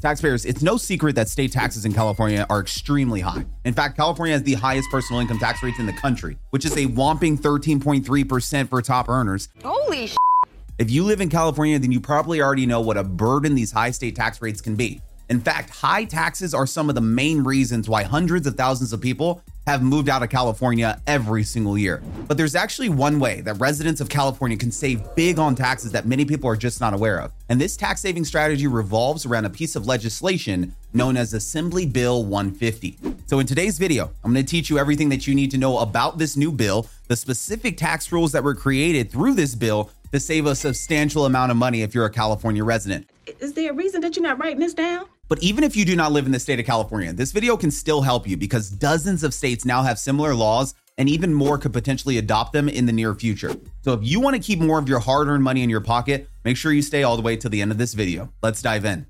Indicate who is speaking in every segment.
Speaker 1: Taxpayers, it's no secret that state taxes in California are extremely high. In fact, California has the highest personal income tax rates in the country, which is a whopping 13.3% for top earners.
Speaker 2: Holy sh!
Speaker 1: If you live in California, then you probably already know what a burden these high state tax rates can be. In fact, high taxes are some of the main reasons why hundreds of thousands of people have moved out of California every single year. But there's actually one way that residents of California can save big on taxes that many people are just not aware of. And this tax saving strategy revolves around a piece of legislation known as Assembly Bill 150. So in today's video, I'm going to teach you everything that you need to know about this new bill, the specific tax rules that were created through this bill to save a substantial amount of money if you're a California resident.
Speaker 3: Is there a reason that you're not writing this down?
Speaker 1: But even if you do not live in the state of California, this video can still help you because dozens of states now have similar laws and even more could potentially adopt them in the near future. So if you want to keep more of your hard earned money in your pocket, make sure you stay all the way to the end of this video. Let's dive in.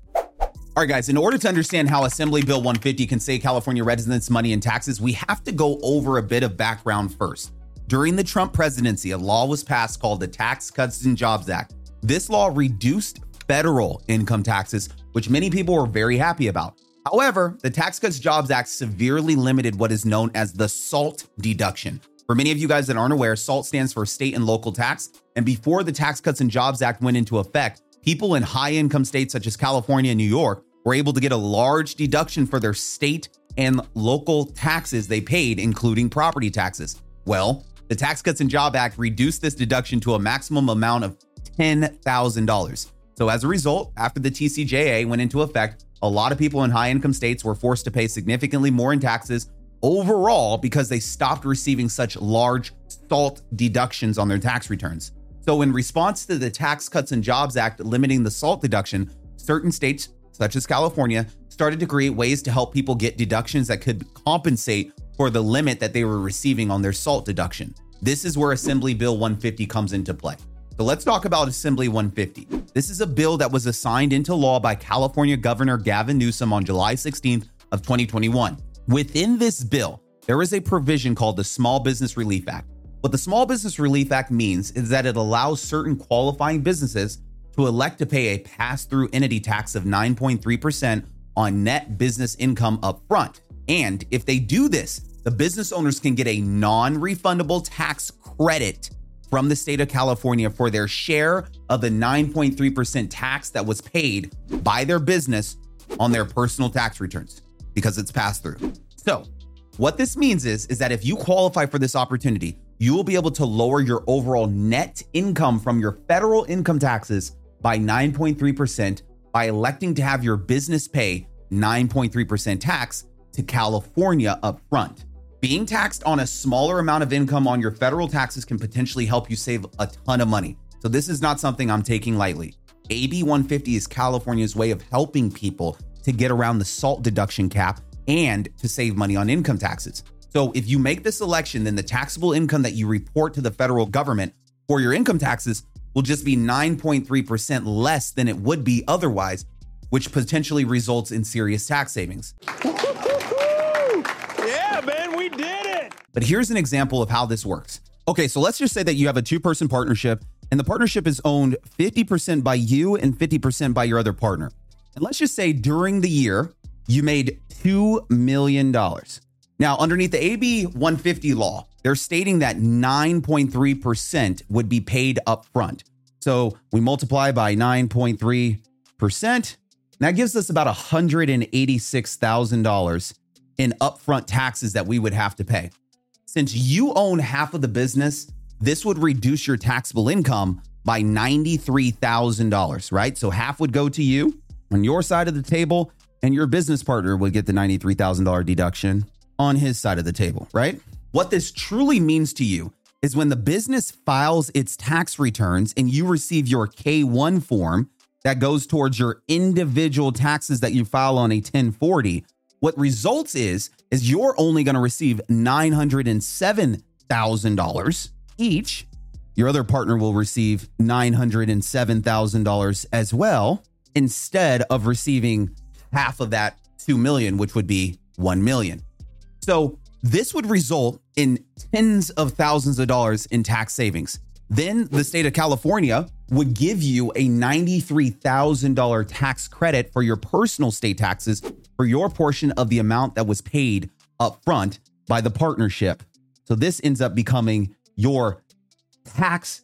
Speaker 1: All right, guys, in order to understand how Assembly Bill 150 can save California residents money in taxes, we have to go over a bit of background first. During the Trump presidency, a law was passed called the Tax Cuts and Jobs Act. This law reduced federal income taxes, which many people were very happy about. However, the Tax Cuts and Jobs Act severely limited what is known as the SALT deduction. For many of you guys that aren't aware, SALT stands for state and local tax. And before the Tax Cuts and Jobs Act went into effect, people in high income states such as California and New York were able to get a large deduction for their state and local taxes they paid, including property taxes. Well, the Tax Cuts and Job Act reduced this deduction to a maximum amount of $10,000. So as a result, after the TCJA went into effect, a lot of people in high income states were forced to pay significantly more in taxes overall because they stopped receiving such large SALT deductions on their tax returns. So, in response to the Tax Cuts and Jobs Act limiting the SALT deduction, certain states, such as California, started to create ways to help people get deductions that could compensate for the limit that they were receiving on their SALT deduction. This is where Assembly Bill 150 comes into play. So let's talk about Assembly 150. This is a bill that was assigned into law by California Governor Gavin Newsom on July 16th of 2021. Within this bill, there is a provision called the Small Business Relief Act. What the Small Business Relief Act means is that it allows certain qualifying businesses to elect to pay a pass-through entity tax of 9.3% on net business income up front. And if they do this, the business owners can get a non-refundable tax credit from the state of California for their share of the 9.3% tax that was paid by their business on their personal tax returns because it's passed through. So, what this means is is that if you qualify for this opportunity, you will be able to lower your overall net income from your federal income taxes by 9.3% by electing to have your business pay 9.3% tax to California upfront. Being taxed on a smaller amount of income on your federal taxes can potentially help you save a ton of money. So, this is not something I'm taking lightly. AB 150 is California's way of helping people to get around the SALT deduction cap and to save money on income taxes. So, if you make this election, then the taxable income that you report to the federal government for your income taxes will just be 9.3% less than it would be otherwise, which potentially results in serious tax savings. But here's an example of how this works. Okay, so let's just say that you have a two person partnership and the partnership is owned 50% by you and 50% by your other partner. And let's just say during the year, you made $2 million. Now, underneath the AB 150 law, they're stating that 9.3% would be paid up front. So we multiply by 9.3%. That gives us about $186,000 in upfront taxes that we would have to pay. Since you own half of the business, this would reduce your taxable income by $93,000, right? So half would go to you on your side of the table, and your business partner would get the $93,000 deduction on his side of the table, right? What this truly means to you is when the business files its tax returns and you receive your K1 form that goes towards your individual taxes that you file on a 1040 what results is is you're only going to receive $907,000 each. Your other partner will receive $907,000 as well instead of receiving half of that 2 million which would be 1 million. So, this would result in tens of thousands of dollars in tax savings. Then the state of California would give you a $93,000 tax credit for your personal state taxes for your portion of the amount that was paid up front by the partnership. So this ends up becoming your tax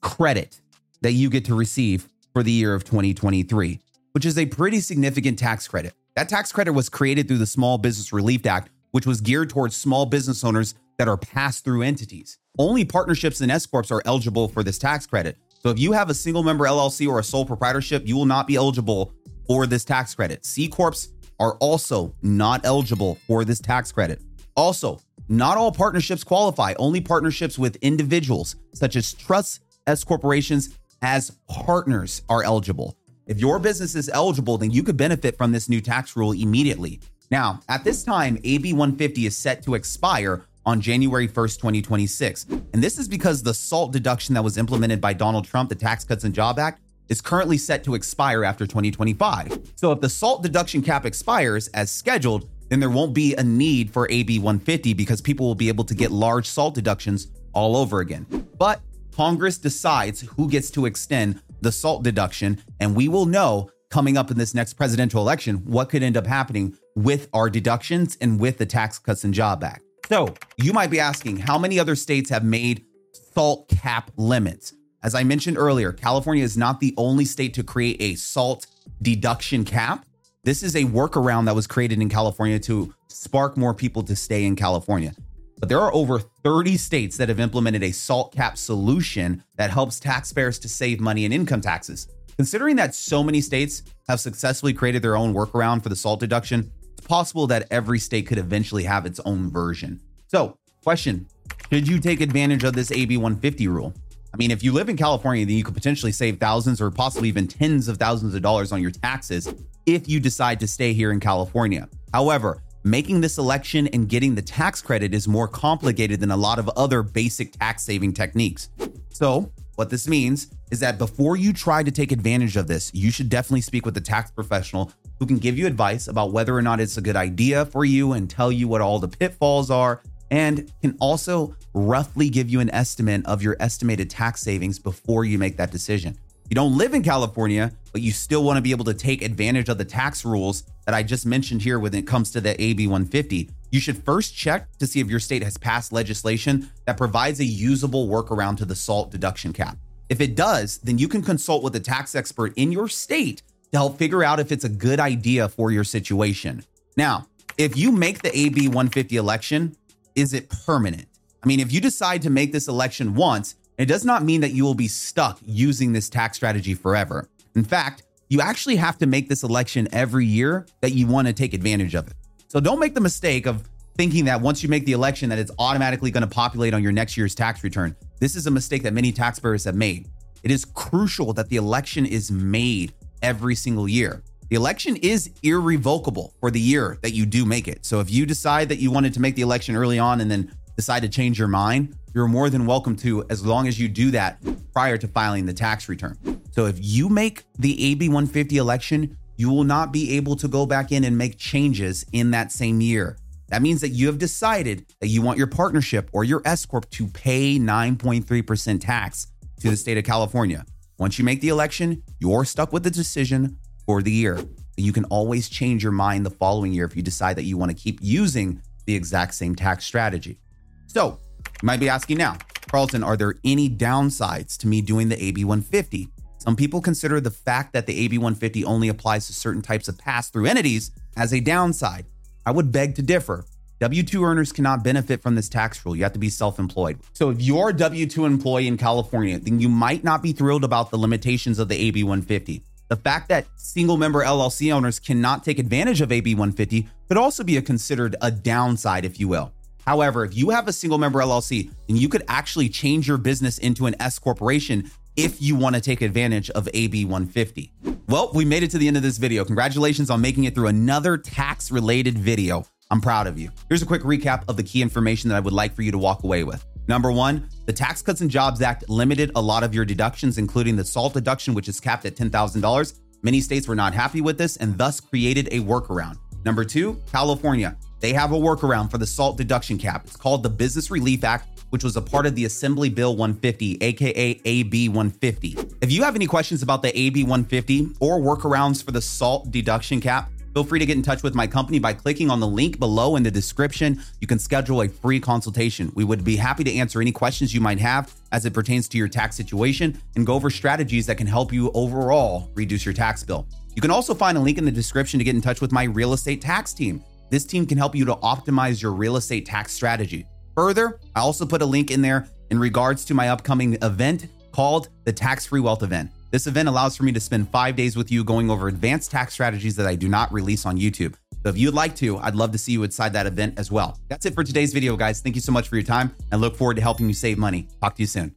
Speaker 1: credit that you get to receive for the year of 2023, which is a pretty significant tax credit. That tax credit was created through the Small Business Relief Act, which was geared towards small business owners that are pass through entities. Only partnerships and S Corps are eligible for this tax credit. So if you have a single member LLC or a sole proprietorship, you will not be eligible for this tax credit. C Corps are also not eligible for this tax credit. Also, not all partnerships qualify, only partnerships with individuals, such as trusts, S corporations, as partners are eligible. If your business is eligible, then you could benefit from this new tax rule immediately. Now, at this time, AB 150 is set to expire on January 1st, 2026. And this is because the SALT deduction that was implemented by Donald Trump, the Tax Cuts and Job Act, is currently set to expire after 2025. So if the SALT deduction cap expires as scheduled, then there won't be a need for AB 150 because people will be able to get large SALT deductions all over again. But Congress decides who gets to extend the SALT deduction, and we will know coming up in this next presidential election what could end up happening with our deductions and with the Tax Cuts and Job Act. So you might be asking how many other states have made SALT cap limits? As I mentioned earlier, California is not the only state to create a SALT deduction cap. This is a workaround that was created in California to spark more people to stay in California. But there are over 30 states that have implemented a salt cap solution that helps taxpayers to save money in income taxes. Considering that so many states have successfully created their own workaround for the salt deduction, possible that every state could eventually have its own version. So, question Should you take advantage of this AB 150 rule? I mean, if you live in California, then you could potentially save thousands or possibly even tens of thousands of dollars on your taxes if you decide to stay here in California. However, making this election and getting the tax credit is more complicated than a lot of other basic tax saving techniques. So, what this means is that before you try to take advantage of this, you should definitely speak with a tax professional who can give you advice about whether or not it's a good idea for you and tell you what all the pitfalls are and can also roughly give you an estimate of your estimated tax savings before you make that decision. You don't live in California, but you still want to be able to take advantage of the tax rules that I just mentioned here when it comes to the AB 150. You should first check to see if your state has passed legislation that provides a usable workaround to the SALT deduction cap. If it does, then you can consult with a tax expert in your state to help figure out if it's a good idea for your situation. Now, if you make the AB 150 election, is it permanent? I mean, if you decide to make this election once, it does not mean that you will be stuck using this tax strategy forever. In fact, you actually have to make this election every year that you want to take advantage of it. So don't make the mistake of thinking that once you make the election that it's automatically going to populate on your next year's tax return. This is a mistake that many taxpayers have made. It is crucial that the election is made every single year. The election is irrevocable for the year that you do make it. So if you decide that you wanted to make the election early on and then decide to change your mind, you're more than welcome to as long as you do that prior to filing the tax return. So if you make the AB 150 election, you will not be able to go back in and make changes in that same year. That means that you have decided that you want your partnership or your S corp to pay 9.3% tax to the state of California. Once you make the election, you're stuck with the decision for the year. You can always change your mind the following year if you decide that you want to keep using the exact same tax strategy. So, you might be asking now, Karlton, are there any downsides to me doing the AB 150? Some people consider the fact that the AB 150 only applies to certain types of pass through entities as a downside. I would beg to differ. W 2 earners cannot benefit from this tax rule. You have to be self employed. So, if you're a W 2 employee in California, then you might not be thrilled about the limitations of the AB 150. The fact that single member LLC owners cannot take advantage of AB 150 could also be a considered a downside, if you will. However, if you have a single member LLC, then you could actually change your business into an S corporation if you want to take advantage of AB 150. Well, we made it to the end of this video. Congratulations on making it through another tax related video. I'm proud of you. Here's a quick recap of the key information that I would like for you to walk away with. Number one, the Tax Cuts and Jobs Act limited a lot of your deductions, including the SALT deduction, which is capped at $10,000. Many states were not happy with this and thus created a workaround. Number two, California. They have a workaround for the SALT deduction cap. It's called the Business Relief Act, which was a part of the Assembly Bill 150, aka AB 150. If you have any questions about the AB 150 or workarounds for the SALT deduction cap, feel free to get in touch with my company by clicking on the link below in the description. You can schedule a free consultation. We would be happy to answer any questions you might have as it pertains to your tax situation and go over strategies that can help you overall reduce your tax bill. You can also find a link in the description to get in touch with my real estate tax team. This team can help you to optimize your real estate tax strategy. Further, I also put a link in there in regards to my upcoming event called the Tax Free Wealth Event. This event allows for me to spend five days with you going over advanced tax strategies that I do not release on YouTube. So if you'd like to, I'd love to see you inside that event as well. That's it for today's video, guys. Thank you so much for your time and look forward to helping you save money. Talk to you soon.